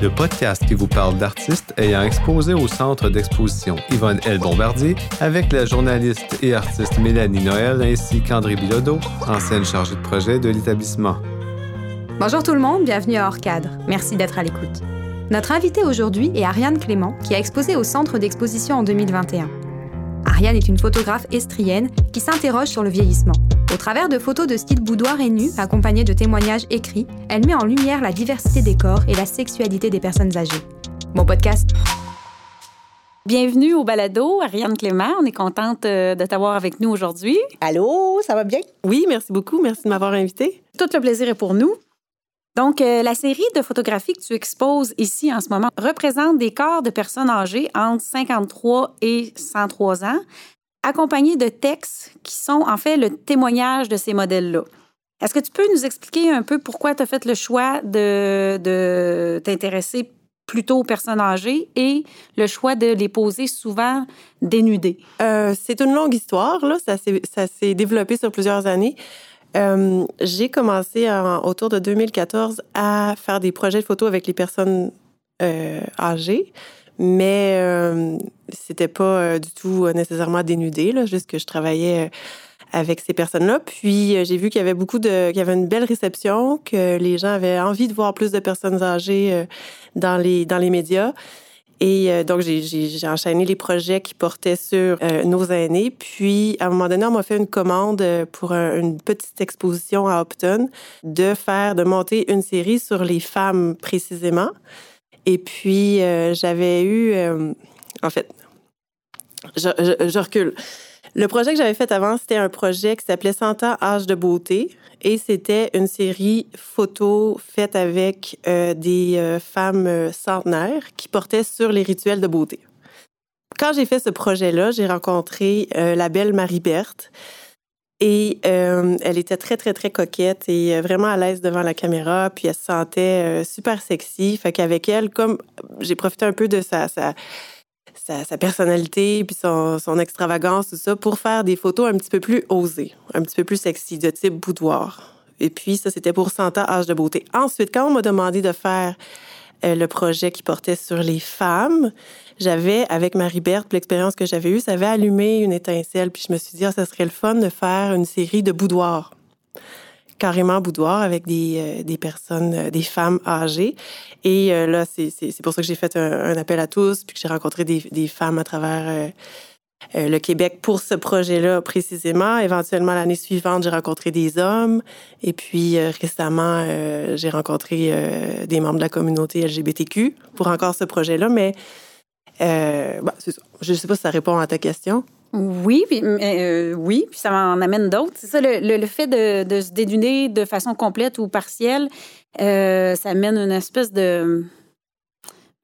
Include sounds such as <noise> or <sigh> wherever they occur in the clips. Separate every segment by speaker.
Speaker 1: Le podcast qui vous parle d'artistes ayant exposé au centre d'exposition Yvonne L. Bombardier avec la journaliste et artiste Mélanie Noël ainsi qu'André Bilodeau, ancienne chargée de projet de l'établissement.
Speaker 2: Bonjour tout le monde, bienvenue à Hors. Merci d'être à l'écoute. Notre invitée aujourd'hui est Ariane Clément, qui a exposé au centre d'exposition en 2021. Ariane est une photographe estrienne qui s'interroge sur le vieillissement. Au travers de photos de style boudoir et nu, accompagnées de témoignages écrits, elle met en lumière la diversité des corps et la sexualité des personnes âgées. Bon podcast.
Speaker 3: Bienvenue au balado, Ariane Clément. On est contente euh, de t'avoir avec nous aujourd'hui.
Speaker 4: Allô, ça va bien?
Speaker 5: Oui, merci beaucoup. Merci de m'avoir invité.
Speaker 3: Tout le plaisir est pour nous. Donc, euh, la série de photographies que tu exposes ici en ce moment représente des corps de personnes âgées entre 53 et 103 ans, accompagnés de textes qui sont en fait le témoignage de ces modèles-là. Est-ce que tu peux nous expliquer un peu pourquoi tu as fait le choix de, de t'intéresser plutôt aux personnes âgées et le choix de les poser souvent dénudées?
Speaker 5: Euh, c'est une longue histoire, là. Ça s'est développé sur plusieurs années. Euh, j'ai commencé autour de 2014 à faire des projets de photos avec les personnes euh, âgées, mais euh, c'était pas euh, du tout nécessairement dénudé, là, juste que je travaillais avec ces personnes-là. Puis j'ai vu qu'il y avait beaucoup de, qu'il y avait une belle réception, que les gens avaient envie de voir plus de personnes âgées dans les dans les médias. Et euh, donc, j'ai enchaîné les projets qui portaient sur euh, nos aînés. Puis, à un moment donné, on m'a fait une commande euh, pour une petite exposition à Upton de faire, de monter une série sur les femmes précisément. Et puis, j'avais eu, en fait, je, recule. Le projet que j'avais fait avant, c'était un projet qui s'appelait 100 ans, âge de beauté. Et c'était une série photo faite avec euh, des euh, femmes euh, centenaires qui portaient sur les rituels de beauté. Quand j'ai fait ce projet-là, j'ai rencontré la belle Marie-Berthe. Et elle était très, très, très coquette et vraiment à l'aise devant la caméra. Puis elle se sentait super sexy. Fait qu'avec elle, comme j'ai profité un peu de sa, sa personnalité, puis son, son, extravagance, tout ça, pour faire des photos un petit peu plus osées, un petit peu plus sexy, de type boudoir. Et puis, ça, c'était pour 100 ans, âge de beauté. Ensuite, quand on m'a demandé de faire euh, le projet qui portait sur les femmes, j'avais, avec Marie-Berthe, l'expérience que j'avais eue, ça avait allumé une étincelle. Puis je me suis dit, ah, ça serait le fun de faire une série de boudoirs carrément boudoir avec des, euh, des personnes, euh, des femmes âgées. Et euh, là, c'est pour ça que j'ai fait un, appel à tous, puis que j'ai rencontré des, des, femmes à travers le Québec pour ce projet-là précisément. Éventuellement, l'année suivante, j'ai rencontré des hommes. Et puis récemment, j'ai rencontré des membres de la communauté LGBTQ pour encore ce projet-là. Mais bah, je ne sais pas si ça répond à ta question.
Speaker 3: Oui, puis, euh, oui, puis ça m'en amène d'autres. C'est ça, le, fait de, se déduner de façon complète ou partielle, euh, ça amène une espèce de,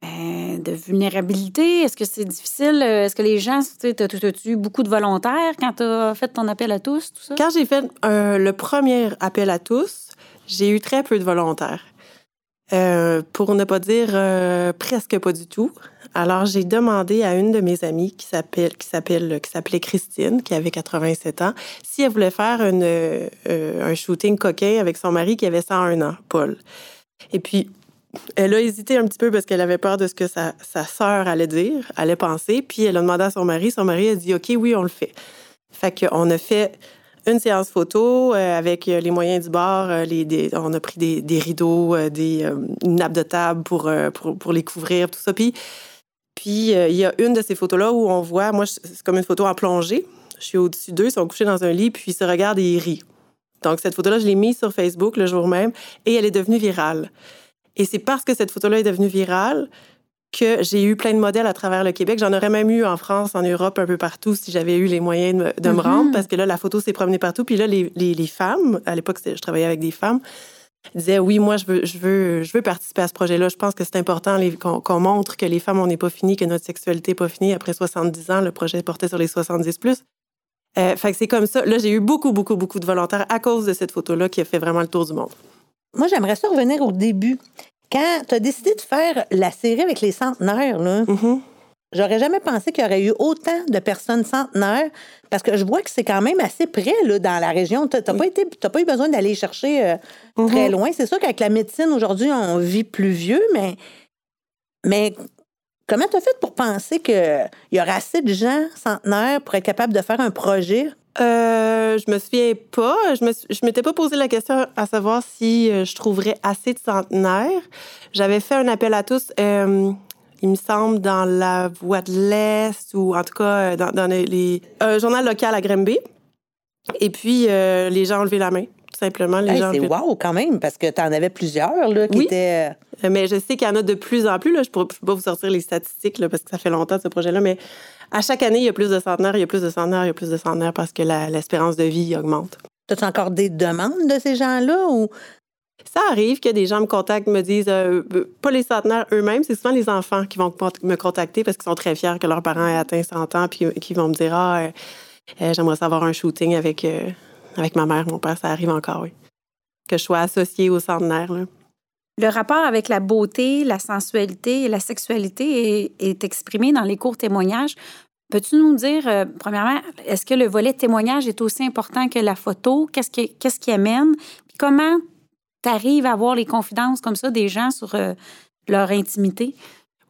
Speaker 3: ben, de vulnérabilité. Est-ce que c'est difficile? Est-ce que les gens, tu as, eu beaucoup de volontaires quand tu as fait ton appel à tous?
Speaker 5: Quand j'ai fait euh, le premier appel à tous, j'ai eu très peu de volontaires. pour ne pas dire presque pas du tout. Alors, j'ai demandé à une de mes amies qui s'appelle, qui s'appelait Christine, qui avait 87 ans, si elle voulait faire euh, un shooting coquin avec son mari qui avait 101 ans, Paul. Et puis, elle a hésité un petit peu parce qu'elle avait peur de ce que sa, sa sœur allait dire, allait penser. Puis, elle a demandé à son mari. Son mari a dit, OK, oui, on le fait. Fait qu'on a fait une séance photo euh, avec les moyens du bord. Euh, on a pris des, rideaux, des, une nappe de table pour, pour, les couvrir, tout ça. Puis, puis euh, il y a une de ces photos-là où on voit, moi, c'est comme une photo en plongée. Je suis au-dessus d'eux, ils sont couchés dans un lit, puis ils se regardent et ils rient. Donc cette photo-là, je l'ai mise sur Facebook le jour même et elle est devenue virale. Et c'est parce que cette photo-là est devenue virale que j'ai eu plein de modèles à travers le Québec. J'en aurais même eu en France, en Europe, un peu partout si j'avais eu les moyens de me, de me mm-hmm. rendre, parce que là, la photo s'est promenée partout. Puis là, les, les, les femmes, à l'époque, je travaillais avec des femmes, disait oui, moi, je veux, je veux, je veux participer à ce projet-là. Je pense que c'est important qu'on montre que les femmes, on n'est pas fini, que notre sexualité n'est pas finie. Après 70 ans, le projet portait sur les 70 plus. Euh, fait que c'est comme ça. Là, j'ai eu beaucoup, beaucoup, beaucoup de volontaires à cause de cette photo-là qui a fait vraiment le tour du monde.
Speaker 4: Moi, j'aimerais ça revenir au début. Quand tu as décidé de faire la série avec les centenaires, là,
Speaker 5: mm-hmm.
Speaker 4: J'aurais jamais pensé qu'il y aurait eu autant de personnes centenaires parce que je vois que c'est quand même assez près là, dans la région. Tu n'as pas, été- t'as pas eu besoin d'aller chercher euh,
Speaker 5: Mhm.
Speaker 4: très loin. C'est sûr qu'avec la médecine, aujourd'hui, on vit plus vieux, mais, mais comment tu as fait pour penser qu'il y aurait assez de gens centenaires pour être capable de faire un projet?
Speaker 5: Euh, je me souviens pas. Je me m'étais pas posé la question à savoir si euh, je trouverais assez de centenaires. J'avais fait un appel à tous, euh, il me semble, dans la Voie de l'Est ou en tout cas euh, dans, les, un journal local à Grimby. Et puis, les gens ont levé la main, simplement. Les
Speaker 4: Hey,
Speaker 5: gens ont
Speaker 4: c'est wow quand même, parce que tu en avais plusieurs là, qui
Speaker 5: Oui.
Speaker 4: étaient. euh,
Speaker 5: Euh, Mais je sais qu'il y en a de plus en plus. Là. Je ne peux pas vous sortir les statistiques là, parce que ça fait longtemps ce projet-là. Mais à chaque année, il y a plus de centenaires, il y a plus de centenaires, il y a plus de centenaires parce que l'espérance de vie augmente.
Speaker 4: As-tu encore des demandes de ces gens-là ou?
Speaker 5: Ça arrive que des gens me contactent, me disent, euh, pas les centenaires eux-mêmes, c'est souvent les enfants qui vont me contacter parce qu'ils sont très fiers que leurs parents aient atteint 100 ans, puis qui vont me dire, ah, euh, euh, j'aimerais savoir un shooting avec, avec ma mère, mon père, ça arrive encore, oui. Que je sois associée aux centenaires. Là.
Speaker 3: Le rapport avec la beauté, la sensualité et la sexualité est, est exprimé dans les courts témoignages. Peux-tu nous dire, euh, premièrement, est-ce que le volet témoignage est aussi important que la photo? Qu'est-ce qui, qu'est-ce qui amène? Puis comment tu arrives à avoir les confidences comme ça des gens sur euh, leur intimité?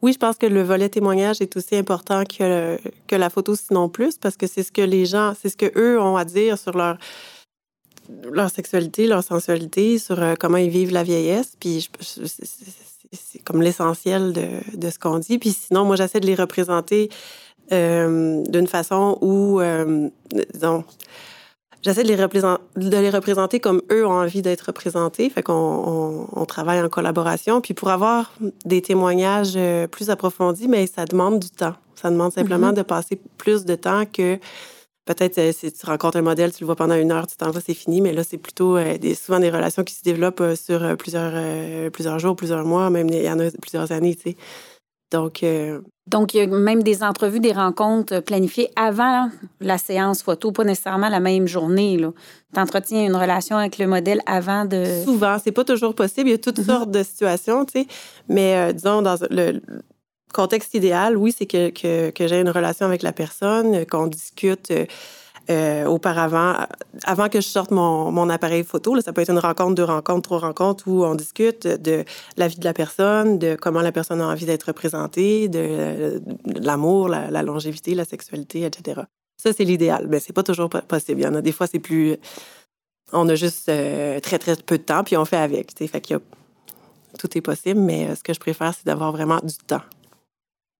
Speaker 5: Oui, je pense que le volet témoignage est aussi important que, que la photo, sinon plus, parce que c'est ce que les gens, c'est ce que eux ont à dire sur leur, leur sexualité, leur sensualité, sur euh, comment ils vivent la vieillesse. Puis c'est- comme l'essentiel de, de ce qu'on dit. Puis sinon, moi, j'essaie de les représenter euh, d'une façon où, euh, disons, j'essaie de les, représenter, de les représenter comme eux ont envie d'être représentés. Fait qu'on on, on travaille en collaboration. Puis pour avoir des témoignages euh, plus approfondis, mais ça demande du temps. Ça demande simplement de passer plus de temps que peut-être euh, si tu rencontres un modèle, tu le vois pendant une heure, tu t'en vas, c'est fini. Mais là, c'est plutôt euh, des, souvent des relations qui se développent euh, sur plusieurs, plusieurs jours, plusieurs mois, même il y en a plusieurs années, tu sais. Donc,
Speaker 3: Donc, il y a même des entrevues, des rencontres planifiées avant la séance photo, pas nécessairement la même journée. Tu entretiens une relation avec le modèle avant de...
Speaker 5: Souvent, c'est pas toujours possible. Il y a toutes sortes de situations, tu sais. Mais disons, dans le contexte idéal, oui, c'est que, que, que j'ai une relation avec la personne, euh, qu'on discute euh, euh, auparavant, avant que je sorte mon, mon appareil photo. Là, ça peut être une rencontre, deux rencontres, trois rencontres où on discute de la vie de la personne, de comment la personne a envie d'être représentée, de, l'amour, la, longévité, la sexualité, etc. Ça, c'est l'idéal. Mais c'est pas toujours possible. Il y en a des fois, c'est plus on a juste euh, très, très peu de temps, puis on fait avec. Fait qu'il a... Tout est possible, mais euh, ce que je préfère, c'est d'avoir vraiment du temps.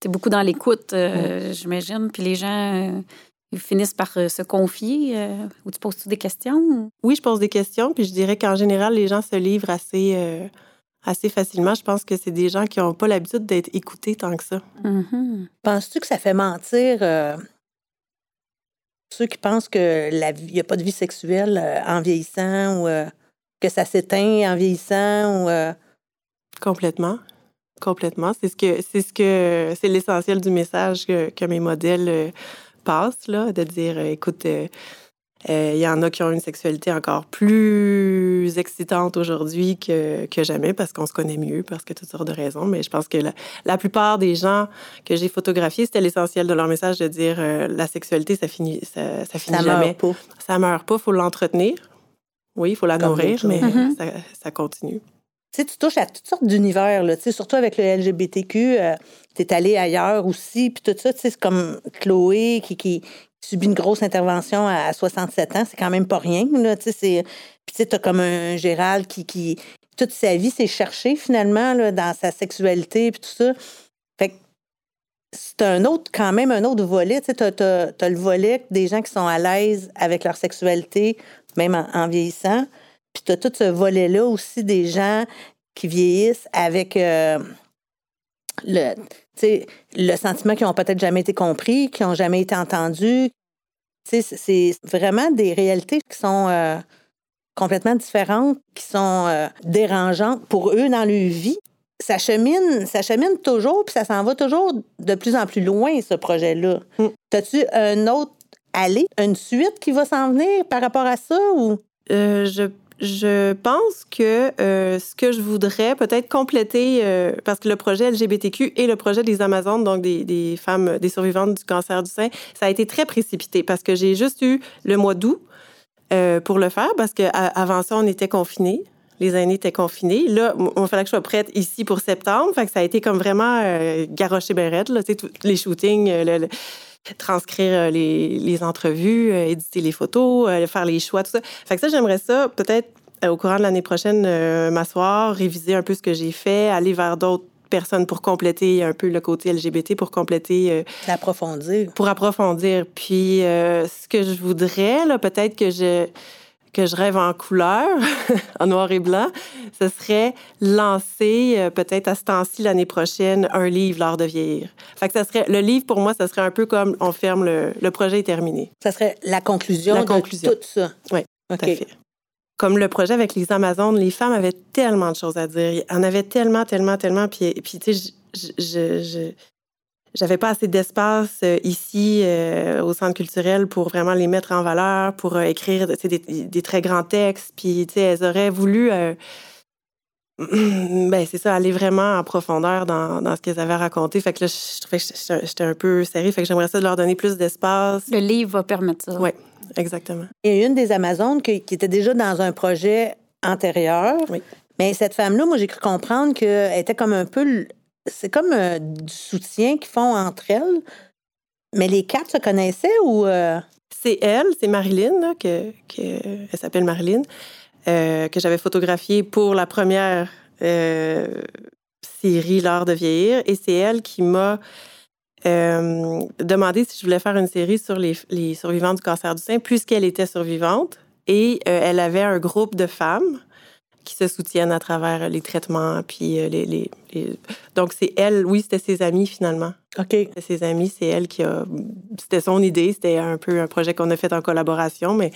Speaker 3: C'est beaucoup dans l'écoute, euh, j'imagine. Puis les gens euh, ils finissent par euh, se confier. ou tu poses-tu des questions?
Speaker 5: Oui, je pose des questions, puis je dirais qu'en général, les gens se livrent assez, euh, assez facilement. Je pense que c'est des gens qui n'ont pas l'habitude d'être écoutés tant que ça.
Speaker 3: Mmh.
Speaker 4: Penses-tu que ça fait mentir euh, ceux qui pensent qu'il n'y a pas de vie sexuelle euh, en vieillissant ou euh, que ça s'éteint en vieillissant ou euh,
Speaker 5: Complètement. Complètement. C'est ce que c'est ce que c'est l'essentiel du message que, que mes modèles euh, passent, là, de dire euh, écoute, il euh, y en a qui ont une sexualité encore plus excitante aujourd'hui que, que jamais parce qu'on se connaît mieux, parce que toutes sortes de raisons. Mais je pense que la, la plupart des gens que j'ai photographiés, c'était l'essentiel de leur message de dire euh, la sexualité, ça finit, ça, ça finit
Speaker 4: ça
Speaker 5: jamais.
Speaker 4: Meurt pas.
Speaker 5: Ça meurt pas, il faut l'entretenir. Oui, il faut la
Speaker 4: Comme
Speaker 5: nourrir, mais
Speaker 3: Mm-hmm.
Speaker 5: mm -hmm. ça, ça continue.
Speaker 4: Tu touches à toutes sortes d'univers, là, surtout avec le LGBTQ. Euh, tu allé ailleurs aussi, puis tout ça, c'est comme Chloé qui, subit une grosse intervention à 67 ans, c'est quand même pas rien, là, tu t'as comme un Gérald qui, toute sa vie, s'est cherché, finalement, dans sa sexualité, puis tout ça. Fait c'est un autre, quand même, un autre volet, tu t'as le volet des gens qui sont à l'aise avec leur sexualité, même en vieillissant, puis tu as tout ce volet-là aussi des gens qui vieillissent avec euh, le, le sentiment qu'ils n'ont peut-être jamais été compris, qui n'ont jamais été entendus. C'est vraiment des réalités qui sont euh, complètement différentes, qui sont euh, dérangeantes pour eux dans leur vie. Ça chemine, ça chemine toujours, puis ça s'en va toujours de plus en plus loin, ce projet-là. Mm. As-tu un autre aller, une suite qui va s'en venir par rapport à ça? ou?
Speaker 5: Je je pense que euh, ce que je voudrais peut-être compléter, euh, parce que le projet LGBTQ et le projet des Amazones, donc des, femmes, des survivantes du cancer du sein, ça a été très précipité parce que j'ai juste eu le mois d'août euh, pour le faire parce qu'avant ça, on était confinés. Les aînés étaient confinés. Là, il fallait que je sois prête ici pour septembre. Fait que ça a été comme vraiment garoché ben là, les shootings, transcrire les, les entrevues, éditer les photos, faire les choix, tout ça. Fait que ça, j'aimerais ça peut-être au courant de l'année prochaine m'asseoir, réviser un peu ce que j'ai fait, aller vers d'autres personnes pour compléter un peu le côté LGBT, pour compléter...
Speaker 4: L'approfondir.
Speaker 5: Pour approfondir. Puis ce que je voudrais, là, peut-être que je que je rêve en couleur, <laughs> en noir et blanc, ce serait lancer peut-être à ce temps-ci l'année prochaine un livre l'art de vieillir. Fait que ça serait le livre pour moi, ça serait un peu comme on ferme le, le projet est terminé.
Speaker 4: Ça serait la conclusion
Speaker 5: la
Speaker 4: de tout ça.
Speaker 5: Oui,
Speaker 4: OK.
Speaker 5: tout à fait. Comme le projet avec les Amazones, les femmes avaient tellement de choses à dire. Il en avait tellement, tellement, tellement. Puis, puis tu sais, je, je, je, j'avais pas assez d'espace euh, ici euh, au centre culturel pour vraiment les mettre en valeur, pour euh, écrire des, des, très grands textes. Puis, tu sais, elles auraient voulu, euh, <clears throat> ben c'est ça, aller vraiment en profondeur dans, dans ce qu'elles avaient raconté. Fait que là, je trouvais que j'étais un peu serrée. Fait que j'aimerais ça de leur donner plus d'espace.
Speaker 3: Le livre va permettre ça.
Speaker 5: Oui, exactement.
Speaker 4: Il y a une des Amazones qui, qui était déjà dans un projet antérieur.
Speaker 5: Oui.
Speaker 4: Mais cette femme-là, moi, j'ai cru comprendre qu'elle était comme un peu. C'est comme euh, du soutien qu'ils font entre elles. Mais les quatre se connaissaient ou. euh,
Speaker 5: C'est elle, c'est Marilyn, que, elle s'appelle Marilyn, euh, que j'avais photographiée pour la première série L'art de vieillir. Et c'est elle qui m'a demandé si je voulais faire une série sur les, les survivants du cancer du sein, puisqu'elle était survivante. Et elle avait un groupe de femmes qui se soutiennent à travers les traitements. Puis euh, les, les- les- Donc, c'est elle, oui, c'était ses amis finalement.
Speaker 4: OK.
Speaker 5: C'était ses amis, c'est elle qui a. C'était son idée, c'était un peu un projet qu'on a fait en collaboration, mais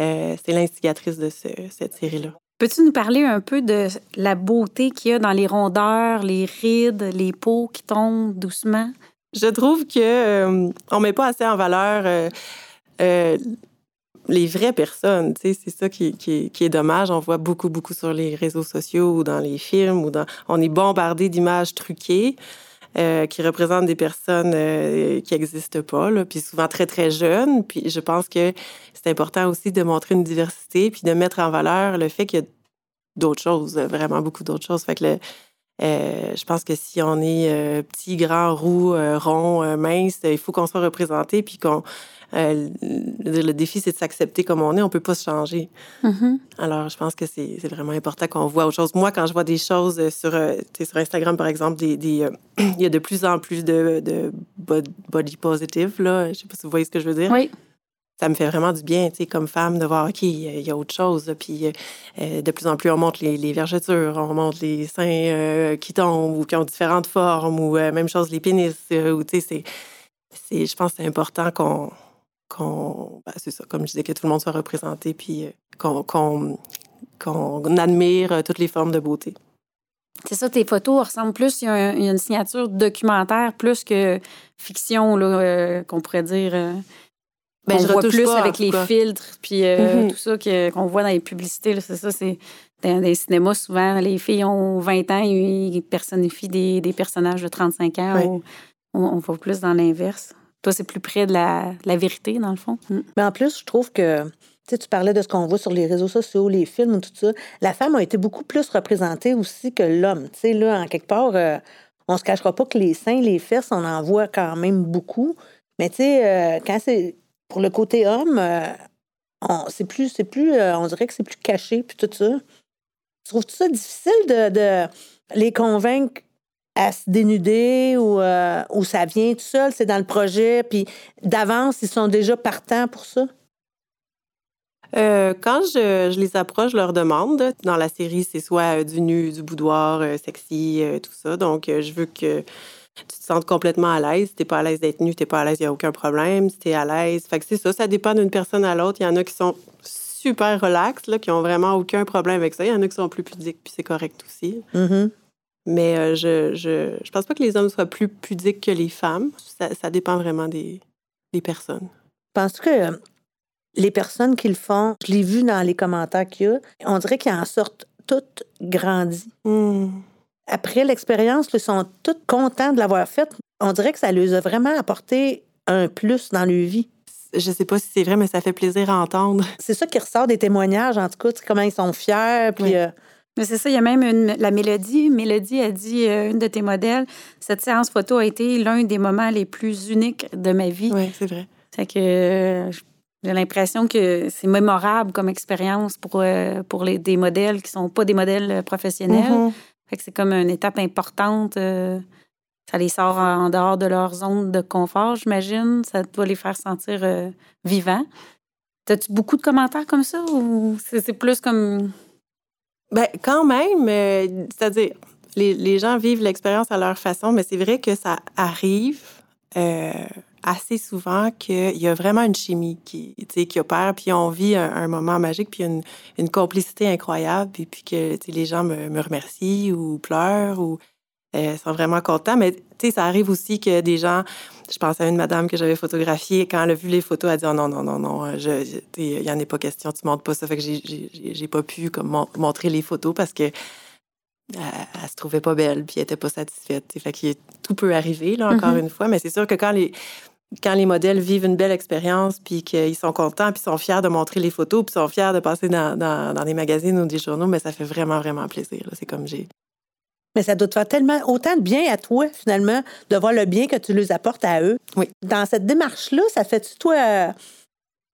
Speaker 5: euh, c'est l'instigatrice de ce- cette série-là.
Speaker 3: Peux-tu nous parler un peu de la beauté qu'il y a dans les rondeurs, les rides, les peaux qui tombent doucement?
Speaker 5: Je trouve que euh, on met pas assez en valeur euh, euh, les vraies personnes. C'est ça qui, est dommage. On voit beaucoup, beaucoup sur les réseaux sociaux ou dans les films ou dans. On est bombardé d'images truquées. euh, qui représentent des personnes euh, qui n'existent pas, puis souvent très, très jeunes. Puis je pense que c'est important aussi de montrer une diversité, puis de mettre en valeur le fait qu'il y a d'autres choses, vraiment beaucoup d'autres choses. Euh, je pense que si on est petit, grand, roux, rond, mince, il faut qu'on soit représenté, puis qu'on. Euh, le défi, c'est de s'accepter comme on est. On peut pas se changer.
Speaker 3: Mhm.
Speaker 5: Alors, je pense que c'est vraiment important qu'on voit autre chose. Moi, quand je vois des choses euh, sur, euh, sur Instagram, par exemple, des, des, euh, <clears throat> il y a de plus en plus de, de bod- body positive, là. Je sais pas si vous voyez ce que je veux dire.
Speaker 3: Oui.
Speaker 5: Ça me fait vraiment du bien, tu sais, comme femme, de voir, OK, il y a- autre chose. Puis, euh, de plus en plus, on montre les, les vergetures, on montre les seins euh, qui tombent ou qui ont différentes formes, ou euh, même chose, les pénis. ou, tu sais, c'est, je pense que c'est important qu'on, qu'on ben, c'est ça, comme je disais, que tout le monde soit représenté, puis euh, qu'on, qu'on, qu'on admire euh, toutes les formes de beauté.
Speaker 3: C'est ça, tes photos ressemblent plus, il y a, une signature documentaire plus que fiction, là, euh, qu'on pourrait dire. euh,
Speaker 5: Ben,
Speaker 3: qu'on
Speaker 5: je
Speaker 3: voit plus
Speaker 5: pas,
Speaker 3: avec les filtres, puis euh,
Speaker 5: Mhm.
Speaker 3: tout ça que- qu'on voit dans les publicités. là, C'est ça, c'est dans les cinémas, souvent, les filles ont 20 ans, ils personnifient des, des personnages de 35 ans.
Speaker 5: Ouais.
Speaker 3: On, on- on va plus dans l'inverse. Toi, c'est plus près de la, vérité, dans le fond. Mm.
Speaker 4: Mais en plus, je trouve que, tu parlais de ce qu'on voit sur les réseaux sociaux, les films, tout ça. La femme a été beaucoup plus représentée aussi que l'homme. Tu sais, là, en quelque part, euh, on se cachera pas que les seins, les fesses, on en voit quand même beaucoup. Mais tu sais, euh, quand c'est pour le côté homme, euh, on- c'est plus, c'est plus, euh, on dirait que c'est plus caché, puis tout ça. Trouves-tu ça difficile de les convaincre à se dénuder ou, euh, ou ça vient tout seul, c'est dans le projet, puis d'avance, ils sont déjà partants pour ça?
Speaker 5: Euh, quand je, je les approche, je leur demande. Dans la série, c'est soit euh, du nu, du boudoir, sexy, tout ça. Donc, je veux que tu te sentes complètement à l'aise. Si t'es pas à l'aise d'être nu, t'es pas à l'aise, il n'y a aucun problème. Si t'es à l'aise, fait que c'est ça, ça dépend d'une personne à l'autre. Il y en a qui sont super relax, là, qui ont vraiment aucun problème avec ça. Il y en a qui sont plus pudiques, puis c'est correct aussi.
Speaker 4: Mhm.
Speaker 5: Mais euh, je, je, je pense pas que les hommes soient plus pudiques que les femmes. Ça, ça dépend vraiment des, des personnes.
Speaker 4: Penses-tu que les personnes qui le font, je l'ai vu dans les commentaires qu'il y a, on dirait qu'ils en sortent toutes grandies.
Speaker 5: Hmm.
Speaker 4: Après l'expérience, ils sont toutes contents de l'avoir faite. On dirait que ça leur a vraiment apporté un plus dans leur vie.
Speaker 5: Je sais pas si c'est vrai, mais ça fait plaisir à entendre.
Speaker 4: C'est ça qui ressort des témoignages, en tout cas, comment ils sont fiers. Puis,
Speaker 5: Oui.
Speaker 4: euh,
Speaker 3: Mais c'est ça, il y a même une- la Mélodie. Mélodie a dit, euh, une de tes modèles, cette séance photo a été l'un des moments les plus uniques de ma vie.
Speaker 5: Oui, c'est vrai.
Speaker 3: Fait que euh, j'ai l'impression que c'est mémorable comme expérience pour, euh, pour les, des modèles qui sont pas des modèles professionnels.
Speaker 5: Mhm.
Speaker 3: Fait que c'est comme une étape importante. ça les sort en dehors de leur zone de confort, j'imagine. Ça doit les faire sentir vivants. T'as-tu beaucoup de commentaires comme ça ou c'est plus comme.
Speaker 5: Ben, quand même, euh, c'est-à-dire, les, les gens vivent l'expérience à leur façon, mais c'est vrai que ça arrive euh, assez souvent qu'il y a vraiment une chimie qui, qui opère, puis on vit un, moment magique, puis une, une complicité incroyable, puis, puis que les gens me, me remercient ou pleurent ou euh, sont vraiment contents. Mais tu sais, ça arrive aussi que des gens, je pense à une madame que j'avais photographiée, quand elle a vu les photos, elle a dit oh, non, non, non, non, sais, il y en a pas question, tu montres pas ça. Fait que j'ai- pas pu comme, mon- montrer les photos parce que elle, elle se trouvait pas belle puis elle était pas satisfaite. tu sais. Fait que tout peut arriver, là, encore
Speaker 3: Mhm.
Speaker 5: une fois. Mais c'est sûr que quand les, quand les modèles vivent une belle expérience puis qu'ils sont contents puis sont fiers de montrer les photos puis sont fiers de passer dans, dans, dans des magazines ou des journaux, mais ça fait vraiment, vraiment plaisir. C'est comme j'ai...
Speaker 4: mais ça doit te faire tellement autant de bien à toi, finalement, de voir le bien que tu les apportes à eux.
Speaker 5: Oui.
Speaker 4: Dans cette démarche-là, ça fait-tu, toi, euh,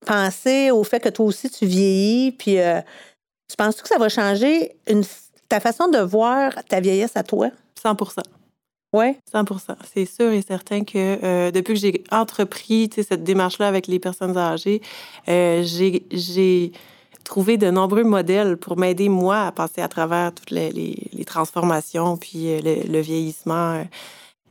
Speaker 4: penser au fait que toi aussi, tu vieillis, puis euh, tu penses que ça va changer une, ta façon de voir ta vieillesse à toi?
Speaker 5: 100%
Speaker 4: Oui.
Speaker 5: 100% C'est sûr et certain que euh, depuis que j'ai entrepris cette démarche-là avec les personnes âgées, j'ai trouvé de nombreux modèles pour m'aider, moi, à passer à travers toutes les, transformations, puis euh, le, vieillissement. euh,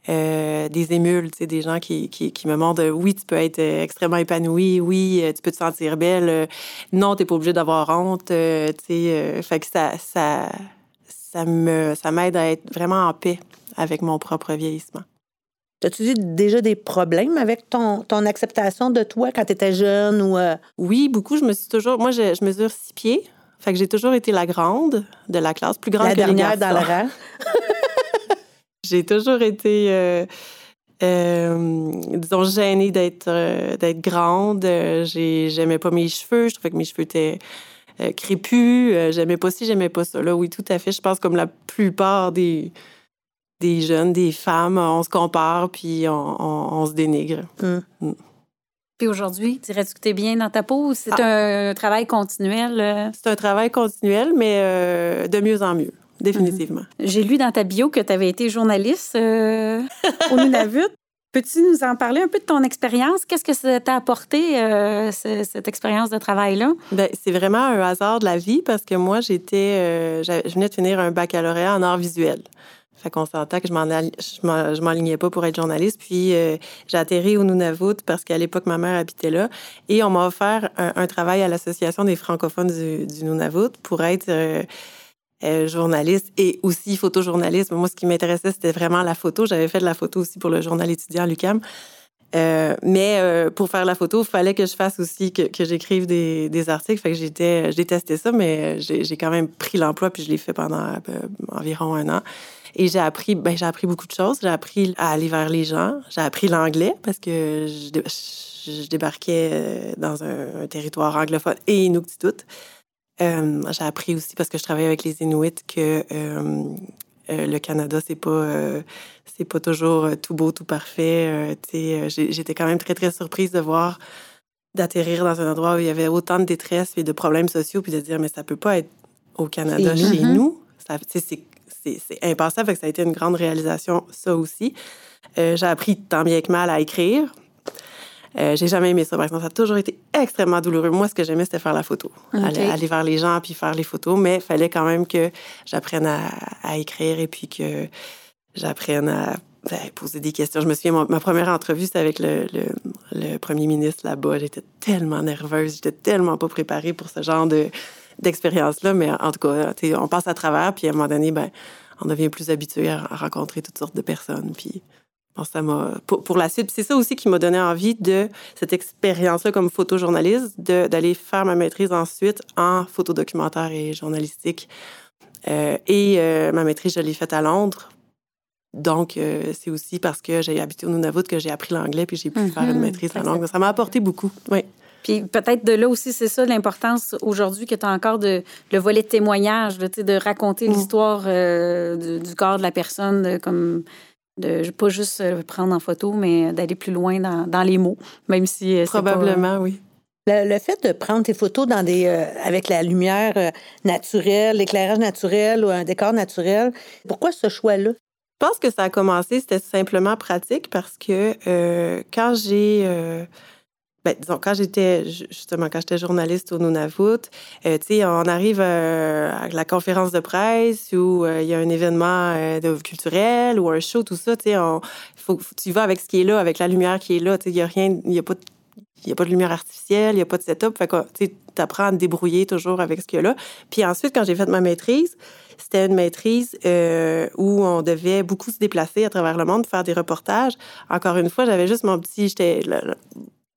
Speaker 5: euh, des émules, tu sais, des gens qui, qui, me montrent oui, tu peux être extrêmement épanoui, oui, tu peux te sentir belle, euh, non, tu n'es pas obligé d'avoir honte, tu sais, fait que ça, ça, ça me, ça m'aide à être vraiment en paix avec mon propre vieillissement.
Speaker 4: As-tu eu déjà des problèmes avec ton, ton acceptation de toi quand tu étais jeune ou. euh,
Speaker 5: Oui, beaucoup. Je me suis toujours. Moi, je, je mesure six pieds. Fait que j'ai toujours été la grande de la classe, plus grande
Speaker 4: la
Speaker 5: que les
Speaker 4: dernière dans le rang? <laughs>
Speaker 5: J'ai toujours été, euh, euh, disons, gênée d'être d'être grande. J'ai- J'aimais pas mes cheveux. Je trouvais que mes cheveux étaient crépus. J'aimais pas ci, j'aimais pas ça. Là, oui, tout à fait. Je pense comme la plupart des, des jeunes, des femmes, on se compare puis on, on- on se dénigre.
Speaker 3: Puis aujourd'hui, dirais-tu que tu es bien dans ta peau ou c'est
Speaker 5: Ah.
Speaker 3: un travail continuel? euh?
Speaker 5: C'est un travail continuel, mais euh, de mieux en mieux, définitivement.
Speaker 3: J'ai lu dans ta bio que tu avais été journaliste euh, au Nunavut. <laughs> Peux-tu nous en parler un peu de ton expérience? Qu'est-ce que ça t'a apporté, euh, ce- cette expérience de travail-là?
Speaker 5: Ben, c'est vraiment un hasard de la vie parce que moi, j'étais, euh, je venais de finir un baccalauréat en arts visuels. Fait qu'on s'entend que je m'enlignais pas pour être journaliste. Puis euh, j'ai atterri au Nunavut parce qu'à l'époque, ma mère habitait là. Et on m'a offert un, travail à l'Association des francophones du, du Nunavut pour être euh, euh, journaliste et aussi photojournaliste. Moi, ce qui m'intéressait, c'était vraiment la photo. J'avais fait de la photo aussi pour le journal étudiant à l'UQAM. Euh, mais pour faire la photo, il fallait que je fasse aussi, que, j'écrive des, articles. Fait que j'étais, je détestais ça, mais j'ai j'ai quand même pris l'emploi puis je l'ai fait pendant environ un an. Et j'ai appris, ben, j'ai appris beaucoup de choses. J'ai appris à aller vers les gens. J'ai appris l'anglais parce que je, dé- je- je débarquais euh, dans un, un territoire anglophone et inuktitut. Euh, j'ai appris aussi parce que je travaille avec les Inuits que euh, euh, le Canada, c'est pas euh, c'est pas toujours euh, tout beau, tout parfait. J'étais quand même très, très surprise de voir, d'atterrir dans un endroit où il y avait autant de détresse et de problèmes sociaux, puis de dire, mais ça peut pas être au Canada,
Speaker 4: Chez nous.
Speaker 5: Ça, c'est- c'est fait que ça a été une grande réalisation, ça aussi. Euh, j'ai appris tant bien que mal à écrire. Euh, j'ai jamais aimé ça, par exemple. Ça a toujours été extrêmement douloureux. Moi, ce que j'aimais, c'était faire la photo. Aller, aller vers les gens puis faire les photos. Mais il fallait quand même que j'apprenne à, à écrire et puis que j'apprenne à ben, poser des questions. Je me souviens, mon- ma première entrevue, c'était avec le, le, le premier ministre là-bas. J'étais tellement nerveuse. J'étais tellement pas préparée pour ce genre de d'expérience-là. Mais en tout cas, sais, on passe à travers. Puis à un moment donné, ben, on devient plus habitué à, à rencontrer toutes sortes de personnes. Puis ça m'a pour, la suite. C'est ça aussi qui m'a donné envie de cette expérience-là comme photojournaliste, d'aller faire ma maîtrise ensuite en photodocumentaire et journalistique. Euh, et euh, ma maîtrise, je l'ai faite à Londres. Donc, euh, c'est aussi parce que j'ai habité au Nunavut que j'ai appris l'anglais puis j'ai pu faire une mhm. maîtrise en langue. Ça m'a apporté beaucoup, oui.
Speaker 3: Puis peut-être de là aussi, c'est ça l'importance aujourd'hui que tu as encore de, le volet de témoignage, de, de raconter mm. l'histoire du, corps de la personne, comme de pas juste le prendre en photo, mais d'aller plus loin dans, dans, les mots, même si
Speaker 5: Probablement, oui.
Speaker 4: Le, fait de prendre tes photos dans des, euh, avec la lumière euh, naturelle, l'éclairage naturel ou un décor naturel, pourquoi ce choix-là?
Speaker 5: Je pense que ça a commencé, c'était simplement pratique parce que euh, quand j'ai ben, disons, quand j'étais, justement, quand j'étais journaliste au Nunavut, tu sais, on arrive à la conférence de presse où il y a un événement culturel ou un show, tout ça, tu sais, tu vas avec ce qui est là, avec la lumière qui est là, tu sais, il n'y a rien, il n'y a pas de il n'y a pas de lumière artificielle, il n'y a pas de setup. Fait que tu apprends à te débrouiller toujours avec ce qu'il y a là. Puis ensuite, quand j'ai fait ma maîtrise, c'était une maîtrise euh, où on devait beaucoup se déplacer à travers le monde, faire des reportages. Encore une fois, j'avais juste mon petit, j'étais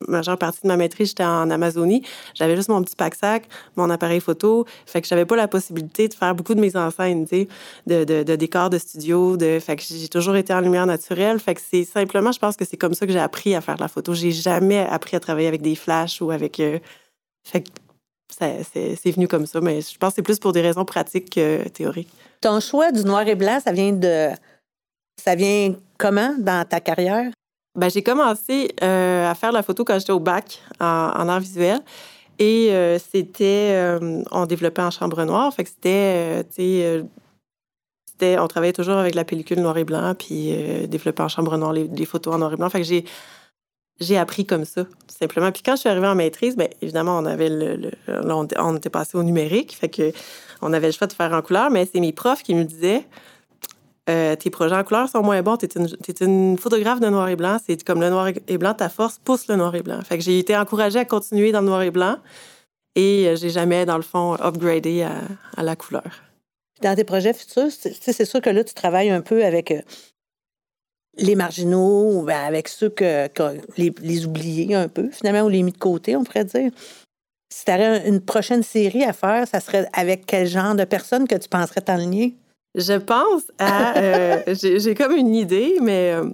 Speaker 5: majeure partie de ma maîtrise, j'étais en Amazonie. J'avais juste mon petit pack-sac, mon appareil photo. Fait que j'avais pas la possibilité de faire beaucoup de mise en scène, tu sais, de, de, de, décors de studio. De... Fait que j'ai toujours été en lumière naturelle. Fait que c'est simplement, je pense que c'est comme ça que j'ai appris à faire de la photo. J'ai jamais appris à travailler avec des flashs ou avec... Euh, fait que c'est venu comme ça, mais je pense que c'est plus pour des raisons pratiques que théoriques.
Speaker 4: Ton choix du noir et blanc, ça vient de... Ça vient comment dans ta carrière?
Speaker 5: Ben, j'ai commencé euh, à faire la photo quand j'étais au bac en, art visuel. Et euh, c'était, euh, on développait en chambre noire. Fait que c'était, on travaillait toujours avec la pellicule noir et blanc, puis développait en chambre noire les, photos en noir et blanc. Fait que j'ai, appris comme ça, tout simplement. Puis quand je suis arrivée en maîtrise, bien évidemment, on avait le, on était passé au numérique, fait que on avait le choix de faire en couleur, mais c'est mes profs qui me disaient euh, tes projets en couleur sont moins bons. Tu es, une photographe de noir et blanc. C'est comme le noir et blanc, ta force pousse le noir et blanc. Fait que j'ai été encouragée à continuer dans le noir et blanc et euh, j'ai jamais, dans le fond, upgradé à, la couleur.
Speaker 4: Dans tes projets futurs, c'est sûr que là, tu travailles un peu avec euh, les marginaux, ben, avec ceux que, les, oubliés un peu, finalement, ou les mis de côté, on pourrait dire. Si tu avais une prochaine série à faire, ça serait avec quel genre de personnes que tu penserais t'enligner?
Speaker 5: Je pense à. Euh, j'ai comme une idée, mais euh,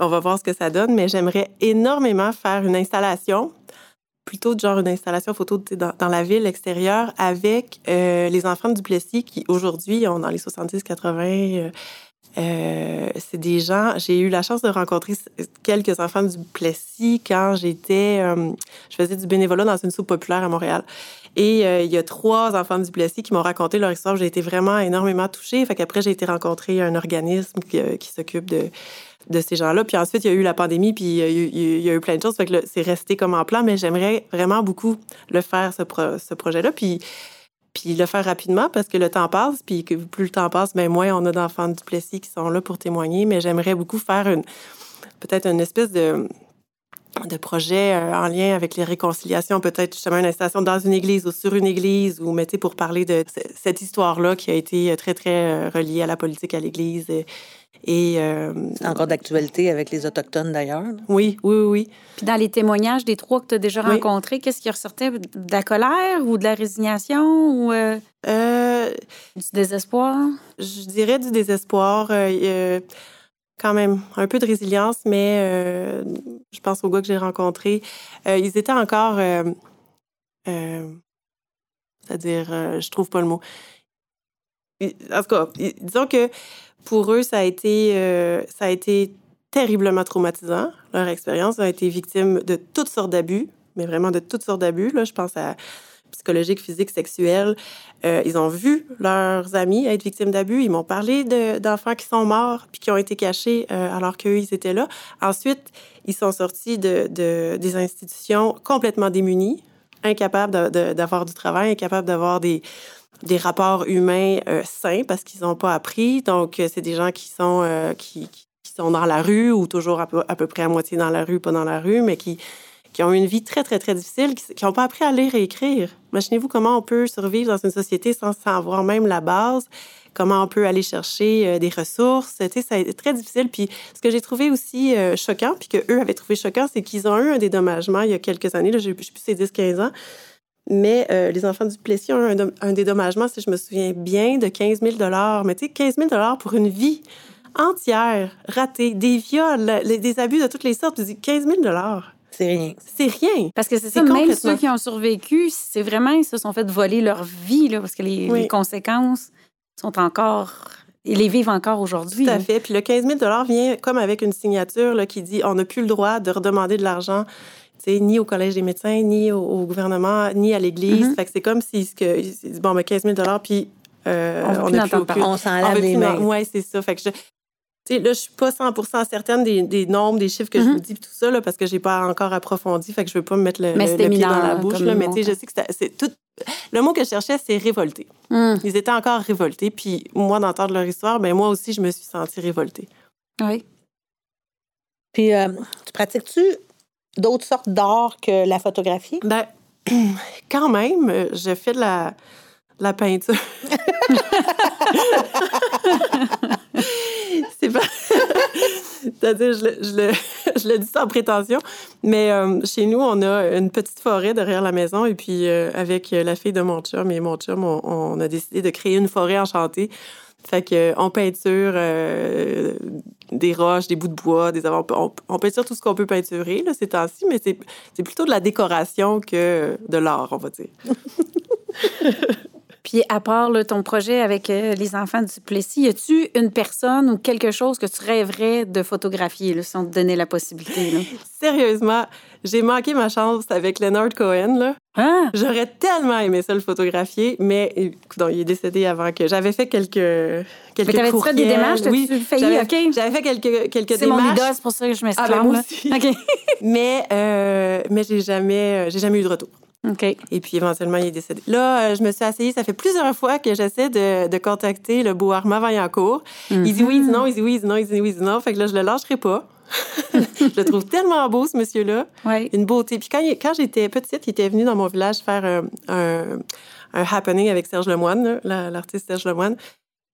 Speaker 5: on va voir ce que ça donne. Mais j'aimerais énormément faire une installation, plutôt de genre une installation photo dans, la ville extérieure avec euh, les enfants du Plessis qui aujourd'hui ont dans les 70-80. c'est des gens. J'ai eu la chance de rencontrer quelques enfants du Plessis quand j'étais. je faisais du bénévolat dans une soupe populaire à Montréal. Et euh, il y a trois enfants du Plessis qui m'ont raconté leur histoire. J'ai été vraiment énormément touchée. Fait qu'après, j'ai été rencontrer un organisme qui, euh, s'occupe de, ces gens-là. Puis ensuite, il y a eu la pandémie, puis il y a eu, plein de choses. Fait que c'est resté comme en plan, mais j'aimerais vraiment beaucoup le faire, ce, projet-là. Puis, le faire rapidement parce que le temps passe, puis plus le temps passe, bien moins on a d'enfants du Plessis qui sont là pour témoigner. Mais j'aimerais beaucoup faire une peut-être une espèce de de projets euh, en lien avec les réconciliations, peut-être justement une installation dans une église ou sur une église, ou mettez pour parler de cette histoire-là qui a été euh, très, très euh, reliée à la politique à l'église. Et,
Speaker 4: encore d'actualité avec les Autochtones d'ailleurs.
Speaker 5: Oui, oui, oui.
Speaker 3: Puis dans les témoignages des trois que tu as déjà rencontrés, qu'est-ce qui ressortait? De la colère ou de la résignation ou du désespoir?
Speaker 5: Je dirais du désespoir quand même un peu de résilience, mais euh, je pense aux gars que j'ai rencontrés, euh, ils étaient encore, euh, c'est-à-dire, je trouve pas le mot. En tout cas, disons que pour eux, ça a été, ça a été terriblement traumatisant. Leur expérience a été victime de toutes sortes d'abus, mais vraiment de toutes sortes d'abus. Là, je pense à psychologiques, physiques, sexuels. Euh, ils ont vu leurs amis être victimes d'abus. Ils m'ont parlé d'enfants qui sont morts puis qui ont été cachés euh, alors qu'eux, ils étaient là. Ensuite, ils sont sortis de, des institutions complètement démunis, incapables d'avoir du travail, incapables d'avoir des, rapports humains euh, sains parce qu'ils n'ont pas appris. Donc, c'est des gens qui sont, qui, qui, sont dans la rue ou toujours à peu, à peu près à moitié dans la rue, pas dans la rue, mais qui qui ont eu une vie très, très, très difficile, qui n'ont pas appris à lire et écrire. Imaginez-vous comment on peut survivre dans une société sans savoir même la base, comment on peut aller chercher euh, des ressources. Tu sais, ça très difficile. Puis ce que j'ai trouvé aussi euh, choquant, puis qu'eux avaient trouvé choquant, c'est qu'ils ont eu un dédommagement il y a quelques années, là, je ne sais plus, c'est 10-15 ans, mais euh, les enfants du Plessis ont eu un, dédommagement, si je me souviens bien, de 15 000 Mais tu sais, 15 000 pour une vie entière ratée, des viols, des abus de toutes les sortes. Tu 15 000
Speaker 4: c'est rien.
Speaker 5: C'est rien.
Speaker 3: Parce que c'est ça, même ceux qui ont survécu, c'est vraiment, ils se sont fait voler leur vie, là, parce que les, conséquences sont encore ils les vivent encore aujourd'hui.
Speaker 5: Tout à fait. Puis le 15 000 vient comme avec une signature là, qui dit on n'a plus le droit de redemander de l'argent ni au Collège des médecins, ni au, gouvernement, ni à l'Église. Mm-hmm. Fait que c'est comme si ce que, bon, mais 15 000 puis euh, on n'a plus aucune...
Speaker 4: On s'en lave les mains.
Speaker 5: Oui, c'est ça. Fait que je, là, je suis pas 100% certaine des, des, nombres, des chiffres que je mm-hmm. vous dis, tout ça, là, parce que j'ai pas encore approfondi, fait que je veux pas me mettre le, pied dans la bouche. Là, mais je sais que c'est tout. Le mot que je cherchais, c'est révolté. Mm. Ils étaient encore révoltés. Puis moi, d'entendre leur histoire, ben moi aussi, je me suis sentie révoltée.
Speaker 3: Oui.
Speaker 4: Puis, euh, tu pratiques-tu d'autres sortes d'art que la photographie?
Speaker 5: Ben, <clears throat> quand même, je fais de la, la peinture. <laughs> <laughs> pas. <laughs> C'est-à-dire, je, le, <laughs> je, le, dis sans prétention, mais euh, chez nous, on a une petite forêt derrière la maison, et puis euh, avec la fille de mon chum et mon on, a décidé de créer une forêt enchantée. Fait que on peinture euh, des roches, des bouts de bois, des on, on peinture tout ce qu'on peut peinturer là, ces temps-ci, mais c'est plutôt de la décoration que de l'art, on va dire. <laughs>
Speaker 3: Puis, à part ton projet avec euh, les enfants du Plessis, y a-tu une personne ou quelque chose que tu rêverais de photographier, là, si on te donnait la possibilité? Là? <laughs>
Speaker 5: Sérieusement, j'ai manqué ma chance avec Leonard Cohen. Là.
Speaker 3: Ah!
Speaker 5: J'aurais tellement aimé ça le photographier, mais il est décédé avant que. J'avais fait quelques. quelques
Speaker 3: mais t'avais fait des démarches? Oui,
Speaker 5: j'avais, j'avais fait quelques, quelques démarches.
Speaker 3: C'est mon idole, c'est pour ça que je m'exclame.
Speaker 5: Ah, ben aussi. <laughs> mais euh, mais j'ai jamais, euh, j'ai jamais eu de retour.
Speaker 3: OK.
Speaker 5: Et puis éventuellement, il est décédé. Là, euh, je me suis asseyée. Ça fait plusieurs fois que j'essaie de, de, contacter le beau Armand Vaillancourt. Il dit oui, il dit non, il dit oui, il dit non, il dit oui, il dit non. Fait que là, je le lâcherai pas. <laughs> je le trouve tellement beau, ce monsieur-là.
Speaker 3: Oui.
Speaker 5: Une beauté. Puis quand, quand j'étais petite, il était venu dans mon village faire un, un, un happening avec Serge Lemoine, l'artiste Serge Lemoine.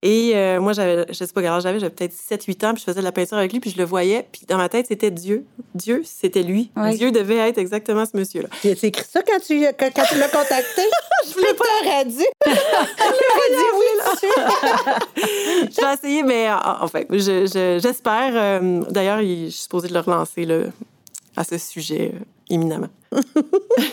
Speaker 5: Et euh, moi, j'avais, je sais pas quel âge j'avais, j'avais peut-être 7-8 ans, puis je faisais de la peinture avec lui, puis je le voyais, puis dans ma tête, c'était Dieu. Dieu, c'était lui. Dieu devait être exactement ce monsieur-là.
Speaker 4: Tu as écrit ça quand tu, quand, tu l'as contacté? <laughs> <laughs>
Speaker 5: je voulais pas.
Speaker 4: T'aurais dit. je dit
Speaker 5: oui, Je vais essayer, mais enfin, j'espère. Euh, d'ailleurs, je suis supposée de le relancer là, à ce sujet euh, éminemment.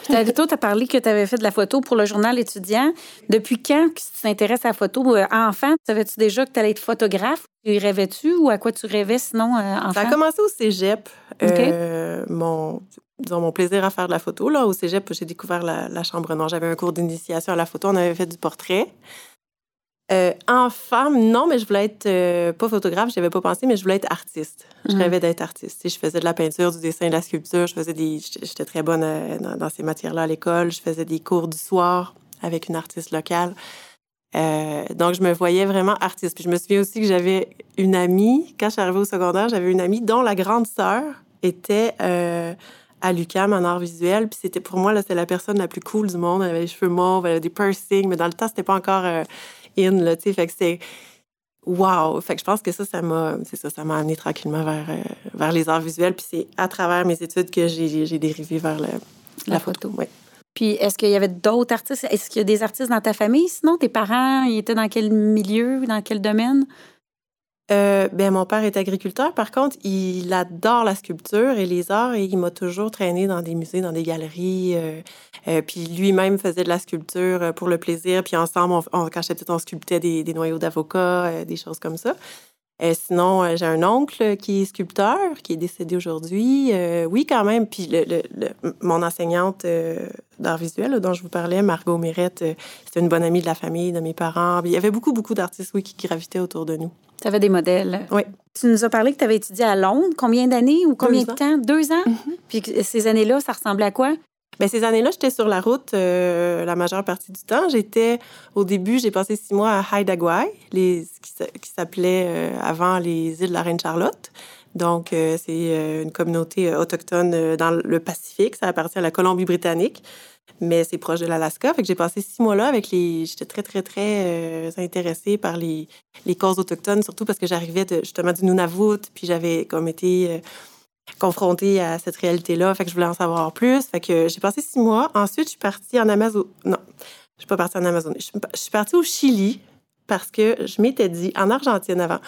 Speaker 3: Toi, tu as parlé que tu avais fait de la photo pour le journal étudiant. Depuis quand tu t'intéresses à la photo? Euh, enfant, savais-tu déjà que tu allais être photographe? Tu rêvais-tu ou à quoi tu rêvais sinon euh, enfant?
Speaker 5: Ça a commencé au cégep. Euh, mon, disons, mon plaisir à faire de la photo. Là, au cégep, j'ai découvert la, la chambre noire. J'avais un cours d'initiation à la photo. On avait fait du portrait. Euh, enfant, non, mais je voulais être euh, pas photographe, je n'avais pas pensé, mais je voulais être artiste. Je mhm. rêvais d'être artiste. je faisais de la peinture, du dessin, de la sculpture. Je faisais des, j'étais très bonne euh, dans, ces matières-là à l'école. Je faisais des cours du soir avec une artiste locale. donc, je me voyais vraiment artiste. Puis je me souviens aussi que j'avais une amie, quand je suis arrivée au secondaire, j'avais une amie dont la grande sœur était à l'UCAM en art visuel. Puis c'était pour moi, là, c'était la personne la plus cool du monde. Elle avait les cheveux mauves, elle avait des piercings, mais dans le temps, c'était pas encore in, là, tu sais. Fait que c'est wow! Fait que je pense que ça, ça m'a, c'est ça, ça m'a amené tranquillement vers, euh, vers les arts visuels. Puis c'est à travers mes études que j'ai, j'ai dérivé vers le, la, photo.
Speaker 3: Puis est-ce qu'il y avait d'autres artistes? Est-ce qu'il y a des artistes dans ta famille? Sinon, tes parents, ils étaient dans quel milieu, dans quel domaine?
Speaker 5: Euh, ben, mon père est agriculteur. Par contre, il adore la sculpture et les arts et il m'a toujours traîné dans des musées, dans des galeries. Euh, euh, puis lui-même faisait de la sculpture pour le plaisir. Puis ensemble, on, quand j'étais on sculptait des, des noyaux d'avocat, des choses comme ça. Sinon, j'ai un oncle qui est sculpteur, qui est décédé aujourd'hui. oui, quand même. Puis le, mon enseignante d'art visuel dont je vous parlais, Margot Mirette, c'était une bonne amie de la famille, de mes parents. Il y avait beaucoup, beaucoup d'artistes oui, qui gravitaient autour de nous.
Speaker 3: Tu avais des modèles.
Speaker 5: Oui.
Speaker 3: Tu nous as parlé que tu avais étudié à Londres. Combien d'années ou combien de temps? Deux ans? Mm-hmm. Puis ces années-là, ça ressemblait à quoi?
Speaker 5: Bien, ces années-là, j'étais sur la route euh, la majeure partie du temps. J'étais, au début, j'ai passé six mois à Haida Gwaii, les, qui, s'appelait euh, avant les îles de la Reine-Charlotte. Donc, euh, c'est une communauté autochtone dans le Pacifique. Ça appartient à la Colombie-Britannique, mais c'est proche de l'Alaska. Fait que j'ai passé six mois là avec les... J'étais très, très, très intéressée par les, les causes autochtones, surtout parce que j'arrivais justement du Nunavut, puis j'avais comme été confrontée à cette réalité-là. Fait que je voulais en savoir plus. Fait que j'ai passé six mois. Ensuite, je suis partie en Amazon. Non, je suis pas partie en Amazonie. Je suis partie au Chili parce que je m'étais dit, en Argentine avant,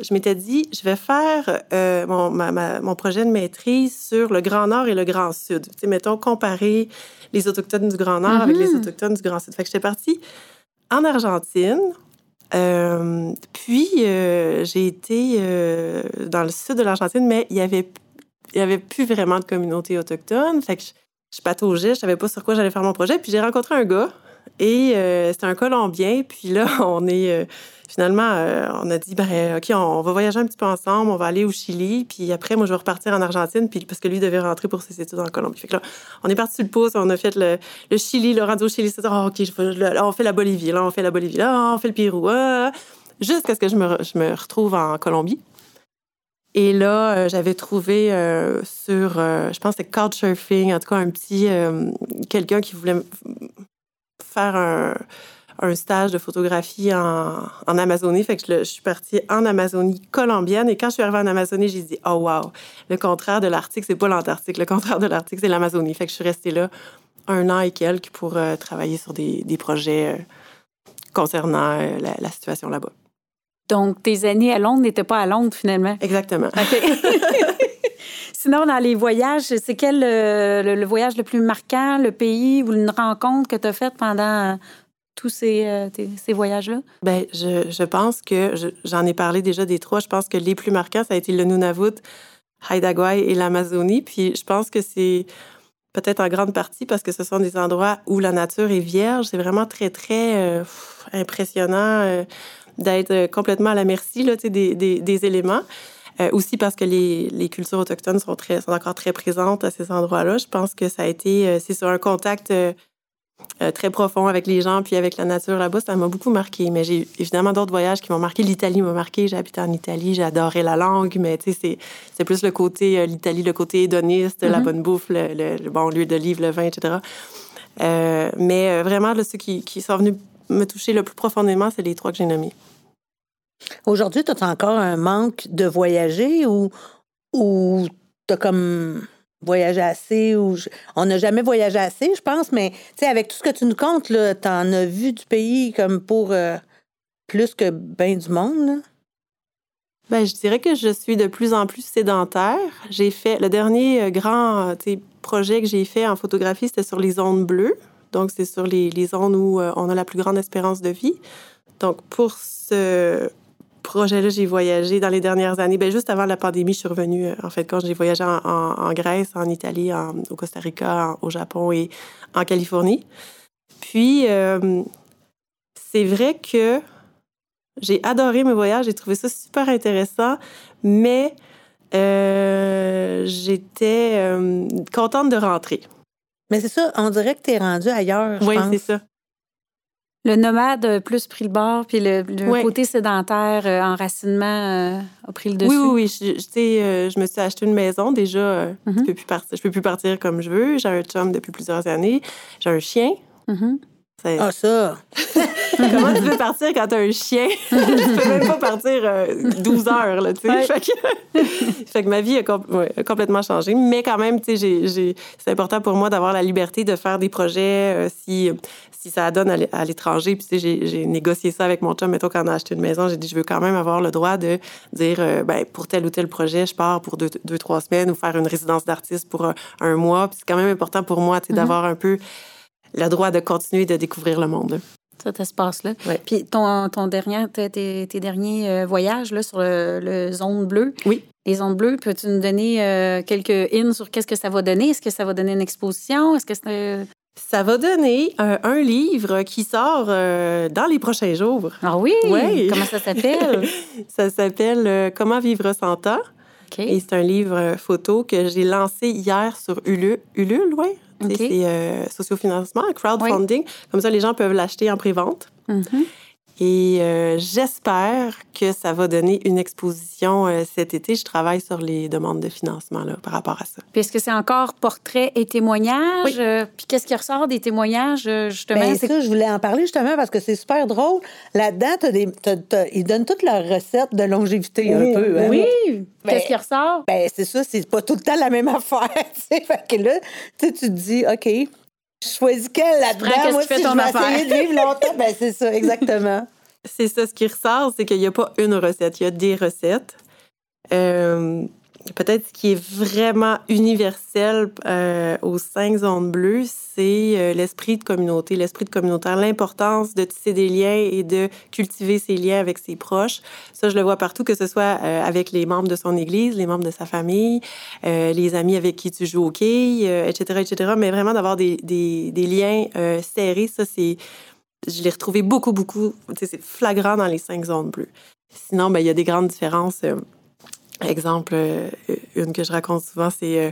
Speaker 5: je m'étais dit, je vais faire euh, mon, mon, projet de maîtrise sur le Grand Nord et le Grand Sud. Tu sais, mettons, comparer les Autochtones du Grand Nord avec les mm-hmm. Autochtones du Grand Sud. Fait que j'étais partie en Argentine. Euh, puis, euh, j'ai été dans le sud de l'Argentine, mais il y avait il n'y avait plus vraiment de communauté autochtone. Fait que je, je pataugeais, je savais pas sur quoi j'allais faire mon projet. Puis j'ai rencontré un gars et euh, c'était un Colombien. Puis là, <laughs> on est euh, finalement, euh, on a dit, ben, OK, on, va voyager un petit peu ensemble, on va aller au Chili. Puis après, moi, je vais repartir en Argentine, puis parce que lui devait rentrer pour ses études en Colombie. Fait que là, on est parti sur le pouce, on a fait le, Chili, le rendu au Chili. C'est oh, OK, là, on fait la Bolivie, là, on fait la Bolivie, là, on fait le Pérou. Ah, jusqu'à ce que je me retrouve en Colombie. Et là, euh, j'avais trouvé euh, sur, euh, je pense c'était Couchsurfing, en tout cas un petit, quelqu'un qui voulait faire un, stage de photographie en, Amazonie. Fait que je, suis partie en Amazonie colombienne. Et quand je suis arrivée en Amazonie, j'ai dit, oh wow, le contraire de l'Arctique, c'est pas l'Antarctique. Le contraire de l'Arctique, c'est l'Amazonie. Fait que je suis restée là un an et quelques pour travailler sur des, projets concernant la situation là-bas.
Speaker 3: Donc, tes années à Londres n'étaient pas à Londres, finalement.
Speaker 5: Exactement. <laughs>
Speaker 3: Sinon, dans les voyages, c'est quel euh, le, voyage le plus marquant, le pays ou une rencontre que tu as faite pendant euh, tous ces, euh, ces voyages-là?
Speaker 5: Bien, je, je, pense que, j'en ai parlé déjà des trois, je pense que les plus marquants, ça a été le Nunavut, Haida et l'Amazonie. Puis je pense que c'est peut-être en grande partie parce que ce sont des endroits où la nature est vierge. C'est vraiment très, très impressionnant d'être euh, complètement à la merci là, des, des, des éléments. Euh, aussi parce que les, les, cultures autochtones sont, très, sont encore très présentes à ces endroits-là. Je pense que ça a été, euh, c'est sur un contact très profond avec les gens puis avec la nature là-bas. Ça m'a beaucoup marqué. Mais j'ai évidemment d'autres voyages qui m'ont marqué. L'Italie m'a marqué. J'ai habité en Italie. J'ai adoré la langue. Mais tu sais, c'est plus le côté, l'Italie, le côté hédoniste, la mm-hmm. bonne bouffe, le, le, bon lieu de livre, le vin, etc. mais vraiment, là, ceux qui, qui sont venus me toucher le plus profondément, c'est les trois que j'ai nommés.
Speaker 4: Aujourd'hui, tu as encore un manque de voyager ou, ou tu as comme voyagé assez ou on n'a jamais voyagé assez, je pense, mais avec tout ce que tu nous comptes, tu en as vu du pays comme pour euh, plus que bien du monde.
Speaker 5: Ben, je dirais que je suis de plus en plus sédentaire. J'ai fait le dernier euh, grand projet que j'ai fait en photographie, c'était sur les zones bleues. Donc, c'est sur les, les zones où euh, on a la plus grande espérance de vie. Donc, pour ce projet-là, j'ai voyagé dans les dernières années. Bien, juste avant la pandémie, je suis revenue, euh, en fait, quand j'ai voyagé en, Grèce, en Italie, au Costa Rica, au Japon et en Californie. Puis, euh, c'est vrai que j'ai adoré mes voyages, j'ai trouvé ça super intéressant, mais j'étais contente de rentrer.
Speaker 4: Mais c'est ça, on dirait que tu es rendu ailleurs.
Speaker 5: Oui, c'est ça
Speaker 3: le nomade plus pris le bord, puis le, côté sédentaire, euh, enracinement euh, a pris le dessus.
Speaker 5: Oui, oui, oui. Je, sais, euh, je me suis acheté une maison. Déjà, je ne mhm. peux, plus partir, je peux plus partir comme je veux. J'ai un chum depuis plusieurs années. J'ai un chien.
Speaker 3: Mhm.
Speaker 4: Ah, ça! <laughs>
Speaker 5: Comment tu veux partir quand t'as un chien? <laughs> tu peux même pas partir 12 heures, là, tu sais. <laughs> Fait, que, ma vie a, complètement changé. Mais quand même, tu sais, c'est important pour moi d'avoir la liberté de faire des projets si, si ça donne à l'étranger. Puis, tu sais, j'ai négocié ça avec mon chum. Mettons, quand on a acheté une maison, j'ai dit, je veux quand même avoir le droit de dire, euh, ben, pour tel ou tel projet, je pars pour deux, deux trois semaines ou faire une résidence d'artiste pour un, mois. Puis, c'est quand même important pour moi, tu sais, mm-hmm. d'avoir un peu le droit de continuer de découvrir le monde.
Speaker 3: Cet espace-là. Puis ton, ton dernier, tes, tes derniers euh, voyages là, sur le, zone bleue.
Speaker 5: Oui.
Speaker 3: Les zones bleues, peux-tu nous donner euh, quelques hints sur qu'est-ce que ça va donner? Est-ce que ça va donner une exposition? Est-ce que c'est...
Speaker 5: Ça va donner un, livre qui sort euh, dans les prochains jours.
Speaker 3: Ah oui? oui. Comment ça s'appelle? <laughs>
Speaker 5: ça s'appelle Comment vivre sans temps. Et c'est un livre photo que j'ai lancé hier sur Ulule. Ulule, oui? C'est euh, sociofinancement, crowdfunding. Comme ça, les gens peuvent l'acheter en pré-vente.
Speaker 3: Mhm.
Speaker 5: Et euh, j'espère que ça va donner une exposition euh, cet été. Je travaille sur les demandes de financement là, par rapport à ça.
Speaker 3: Puis est-ce que c'est encore portrait et témoignages?
Speaker 5: Oui.
Speaker 3: Euh, puis qu'est-ce qui ressort des témoignages, justement? C'est-
Speaker 4: ça, je voulais en parler justement parce que c'est super drôle. Là-dedans, t'as des, t'as- t'as- ils donnent toutes leurs recettes de longévité un peu. hein.
Speaker 3: Oui!
Speaker 4: Ben,
Speaker 3: Qu'est-ce qui ressort?
Speaker 4: Ben, c'est ça, c'est pas tout le temps la même <laughs> affaire. Fait que là, tu sais, tu te dis, OK, je choisis quelle là-dedans? Moi, si je vais
Speaker 3: affaire.
Speaker 4: essayer de vivre longtemps, ben, c'est ça, exactement. <laughs>
Speaker 5: C'est ça, ce qui ressort, c'est qu'il n'y a pas une recette, il y a des recettes. Euh, Peut-être ce qui est vraiment universel euh, aux cinq zones bleues, c'est euh, l'esprit de communauté, l'esprit de communautaire, l'importance de tisser des liens et de cultiver ces liens avec ses proches. Ça, je le vois partout, que ce soit euh, avec les membres de son église, les membres de sa famille, euh, les amis avec qui tu joues au quai, euh, etc., etc. Mais vraiment d'avoir des, des, des liens euh, serrés, ça, c'est je l'ai retrouvé beaucoup, beaucoup. C'est flagrant dans les cinq zones bleues. Sinon, ben, il y a des grandes différences. Exemple, euh, une que je raconte souvent, c'est euh,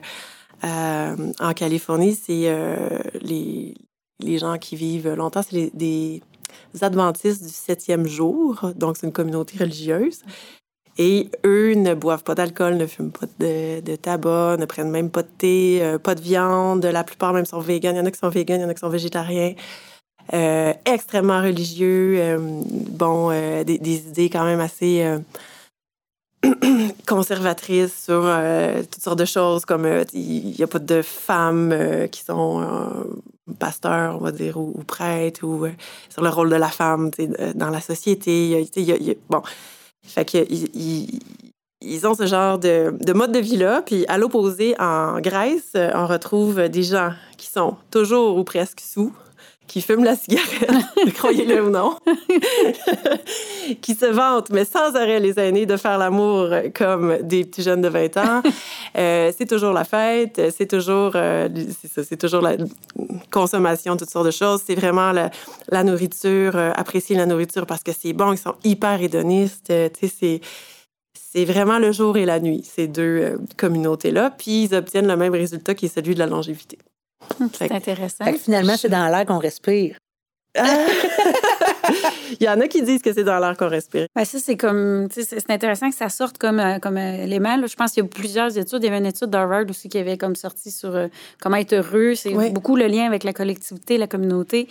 Speaker 5: euh, en Californie, c'est euh, les, les gens qui vivent longtemps, c'est des adventistes du septième jour. Donc, c'est une communauté religieuse. Et eux ne boivent pas d'alcool, ne fument pas de, de tabac, ne prennent même pas de thé, euh, pas de viande. La plupart même sont véganes. Il y en a qui sont véganes, il y en a qui sont végétariens. Euh, extrêmement religieux, bon, des, des idées quand même assez <clears throat> conservatrices sur euh, toutes sortes de choses, comme euh, il n'y a pas de femmes euh, qui sont pasteurs, on va dire, ou, prêtres, ou sur le rôle de la femme dans la société. Bon, fait que ils, ont ce genre de, de mode de vie-là. Puis à l'opposé, en Grèce, on retrouve des gens qui sont toujours ou presque sous, qui fument la cigarette, <laughs> croyez-le ou non, <laughs> qui se vantent, mais sans arrêt, les aînés, de faire l'amour comme des petits jeunes de 20 ans. <laughs> Euh, c'est toujours la fête, c'est toujours, euh, c'est toujours la consommation, toutes sortes de choses. C'est vraiment la, la nourriture, euh, apprécier la nourriture parce que c'est bon. Ils sont hyper hédonistes. euh, tu sais, c'est c'est vraiment le jour et la nuit, ces deux euh, communautés-là. Puis ils obtiennent le même résultat qui est celui de la longévité.
Speaker 3: C'est intéressant.
Speaker 4: Fait que finalement, c'est dans l'air qu'on respire. <laughs>
Speaker 5: Il y en a qui disent que c'est dans l'air qu'on respire.
Speaker 3: Ben, ça, c'est comme, c'est c'est intéressant que ça sorte comme, euh, comme euh, élément. là. Je pense qu'il y a plusieurs études. Il y avait une étude d'Harvard aussi qui avait comme sorti sur euh, comment être heureux. C'est
Speaker 5: Oui.
Speaker 3: beaucoup le lien avec la collectivité, la communauté.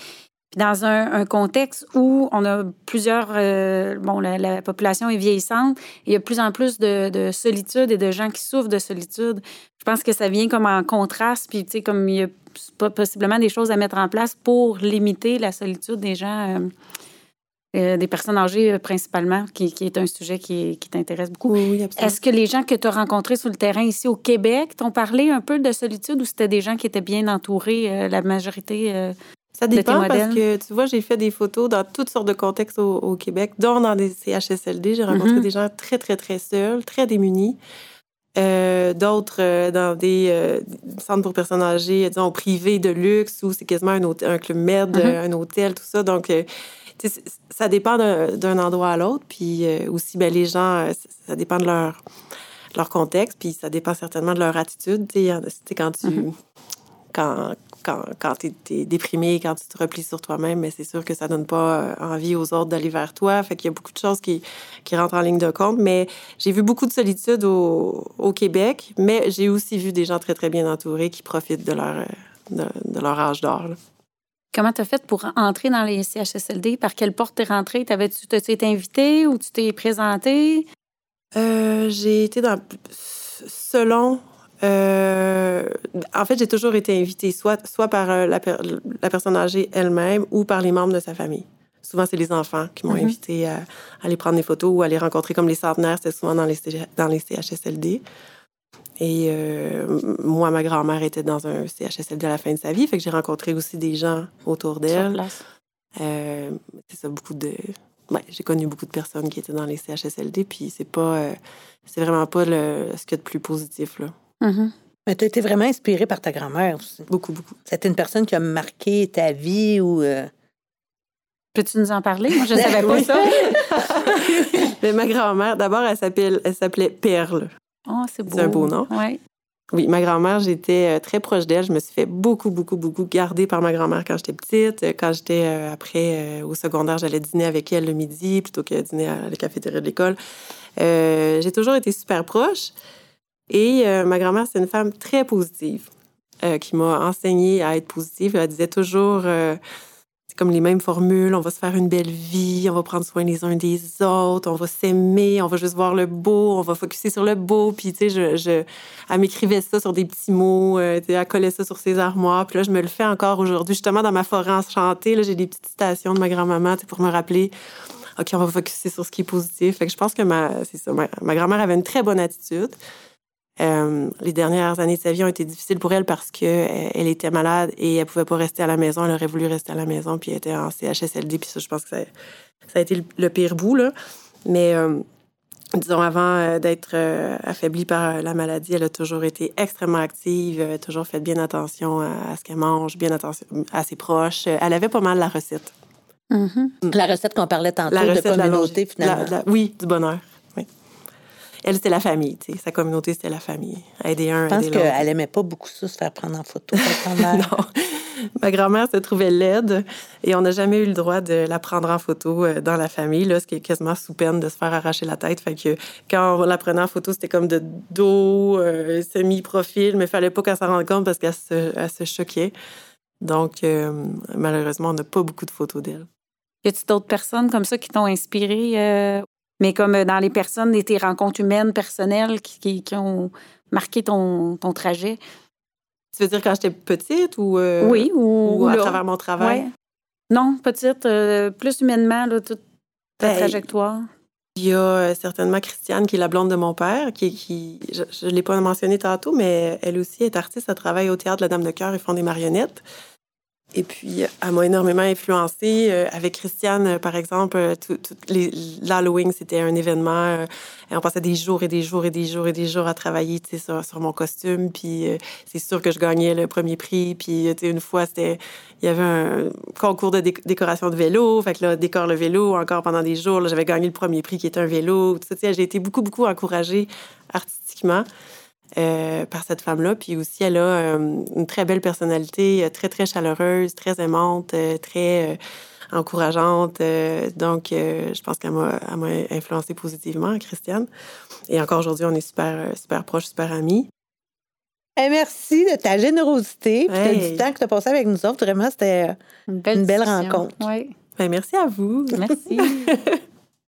Speaker 3: Puis dans un, un contexte où on a plusieurs, euh, bon, la, la population est vieillissante, et il y a de plus en plus de, de solitude et de gens qui souffrent de solitude. Je pense que ça vient comme en contraste, puis tu sais, comme il y a possiblement des choses à mettre en place pour limiter la solitude des gens. euh, euh, des personnes âgées principalement, qui, qui est un sujet qui, qui t'intéresse beaucoup.
Speaker 5: Oui.
Speaker 3: Est-ce que les gens que tu as rencontrés sur le terrain ici au Québec t'ont parlé un peu de solitude ou c'était des gens qui étaient bien entourés, euh, la majorité? euh?
Speaker 5: Ça
Speaker 3: de tes
Speaker 5: dépend parce que, tu vois, j'ai fait des photos dans toutes sortes de contextes au, au Québec, dont dans des CHSLD. J'ai rencontré
Speaker 3: Mhm.
Speaker 5: des gens très, très, très seuls, très démunis. Euh, D'autres euh, dans des euh, centres pour personnes âgées, disons, privés de luxe, où c'est quasiment un, hôtel- un club med,
Speaker 3: Mhm.
Speaker 5: euh, un hôtel, tout ça. Donc, ça dépend d'un endroit à l'autre. Puis aussi, ben, les gens, ça- dépend de leur, de leur contexte, puis ça dépend certainement de leur attitude. Tu sais, tu quand tu...
Speaker 3: Mhm.
Speaker 5: Quand, quand, quand tu es, déprimé, quand tu te replies sur toi-même, mais c'est sûr que ça donne pas euh, envie aux autres d'aller vers toi. Fait qu'il y a beaucoup de choses qui, qui rentrent en ligne de compte. Mais j'ai vu beaucoup de solitude au, au Québec, mais j'ai aussi vu des gens très, très bien entourés qui profitent de leur, euh, de, de leur âge d'or.
Speaker 3: Comment tu as fait pour entrer dans les CHSLD? Par quelle porte t'es rentré? T'avais-tu été invité ou tu t'es présenté?
Speaker 5: Euh, j'ai été dans. Selon. Euh, en fait, j'ai toujours été invitée, soit, soit par euh, la, per- la personne âgée elle-même ou par les membres de sa famille. Souvent, c'est les enfants qui m'ont
Speaker 3: Mhm.
Speaker 5: invité à, à aller prendre des photos ou à les rencontrer comme les centenaires. C'était souvent dans les, dans les CHSLD. Et euh, moi, ma grand-mère était dans un CHSLD à la fin de sa vie. Fait que j'ai rencontré aussi des gens autour d'elle. Euh, c'est ça, beaucoup de. Ouais, j'ai connu beaucoup de personnes qui étaient dans les CHSLD, puis c'est pas. euh, c'est vraiment pas le, ce qu'il y a de plus positif, là.
Speaker 3: Mhm.
Speaker 4: Mais tu as été vraiment inspirée par ta grand-mère aussi.
Speaker 5: Beaucoup, beaucoup.
Speaker 4: C'était une personne qui a marqué ta vie ou. euh,
Speaker 3: Peux-tu nous en parler? Moi, je ne savais pas ça. <laughs>
Speaker 5: Mais ma grand-mère, d'abord, elle s'appelle, elle s'appelait Perle.
Speaker 3: Oh, c'est beau.
Speaker 5: C'est un beau nom.
Speaker 3: Oui.
Speaker 5: Oui, ma grand-mère, j'étais très proche d'elle. Je me suis fait beaucoup, beaucoup, beaucoup garder par ma grand-mère quand j'étais petite. Quand j'étais après au secondaire, j'allais dîner avec elle le midi plutôt que dîner à la cafétéria de l'école. j'ai toujours été super proche. Et ma grand-mère, c'est une femme très positive. Euh, qui m'a enseigné à être positive. Elle disait toujours, euh, c'est comme les mêmes formules, on va se faire une belle vie, on va prendre soin les uns des autres, on va s'aimer, on va juste voir le beau, on va focuser sur le beau. Puis, tu sais, je, je, elle m'écrivait ça sur des petits mots, euh, elle collait ça sur ses armoires. Puis là, je me le fais encore aujourd'hui. Justement, dans ma forêt enchantée, j'ai des petites citations de ma grand-maman pour me rappeler OK, on va focuser sur ce qui est positif. Fait que je pense que ma, ça, ma grand-mère avait une très bonne attitude. Euh, les dernières années de sa vie ont été difficiles pour elle parce qu'elle elle était malade et elle pouvait pas rester à la maison. Elle aurait voulu rester à la maison, puis elle était en CHSLD. Puis ça, je pense que ça, ça a été le, pire bout. Là. Mais euh, disons, avant euh, d'être affaiblie par la maladie, elle a toujours été extrêmement active, elle a toujours fait bien attention à, ce qu'elle mange, bien attention à ses proches. Elle avait pas mal la recette.
Speaker 4: Mm-hmm. La recette qu'on parlait tantôt de communauté, finalement.
Speaker 5: oui, du bonheur elle, c'était la famille. Sa communauté, c'était la famille. Aider un,
Speaker 4: Je pense qu'elle aimait pas beaucoup ça, se faire prendre en photo. <laughs>
Speaker 5: non. Ma grand-mère se trouvait laide et on n'a jamais eu le droit de la prendre en photo euh, dans la famille, là, ce qui est quasiment sous peine de se faire arracher la tête. Fait que quand on la prenait en photo, c'était comme de dos, euh, semi-profil, mais il fallait pas qu'elle s'en rende compte parce qu'elle se, choquait. Donc, euh, malheureusement, on n'a pas beaucoup de photos d'elle.
Speaker 3: Y a-t-il d'autres personnes comme ça qui t'ont inspiré mais comme euh, dans les personnes, tes rencontres humaines, personnelles qui, qui, ont marqué ton, ton, trajet.
Speaker 5: Tu veux dire quand j'étais petite ou,
Speaker 3: euh, oui, ou,
Speaker 5: à travers mon travail?
Speaker 3: Non, petite, euh, plus humainement, là, toute ta ben, trajectoire.
Speaker 5: Il y a certainement Christiane, qui est la blonde de mon père, qui, qui je ne l'ai pas mentionné tantôt, mais elle aussi est artiste, elle travaille au théâtre de la Dame de Cœur et font des marionnettes. Et puis, elle m'a énormément influencée. Euh, avec Christiane, euh, par exemple, euh, l'Halloween, c'était un événement. Et on passait des jours et des jours et des jours et des jours à travailler sur, sur mon costume. Puis, c'est sûr que je gagnais le premier prix. Puis, une fois, il y avait un concours de décoration de vélo. Fait que là, décore le vélo encore pendant des jours. J'avais gagné le premier prix qui était un vélo. J'ai été beaucoup, beaucoup encouragée artistiquement. Euh, par cette femme-là. Puis aussi, elle a euh, une très belle personnalité, euh, très, très chaleureuse, très aimante, très encourageante. donc, je pense qu'elle m'a, influencée positivement, Christiane. Et encore aujourd'hui, on est super, super proches, super amis.
Speaker 4: Et eh, merci de ta générosité et du temps que tu as passé avec nous autres. Vraiment, c'était une belle, rencontre.
Speaker 3: Oui.
Speaker 5: Ben, merci à vous.
Speaker 3: Merci. <laughs>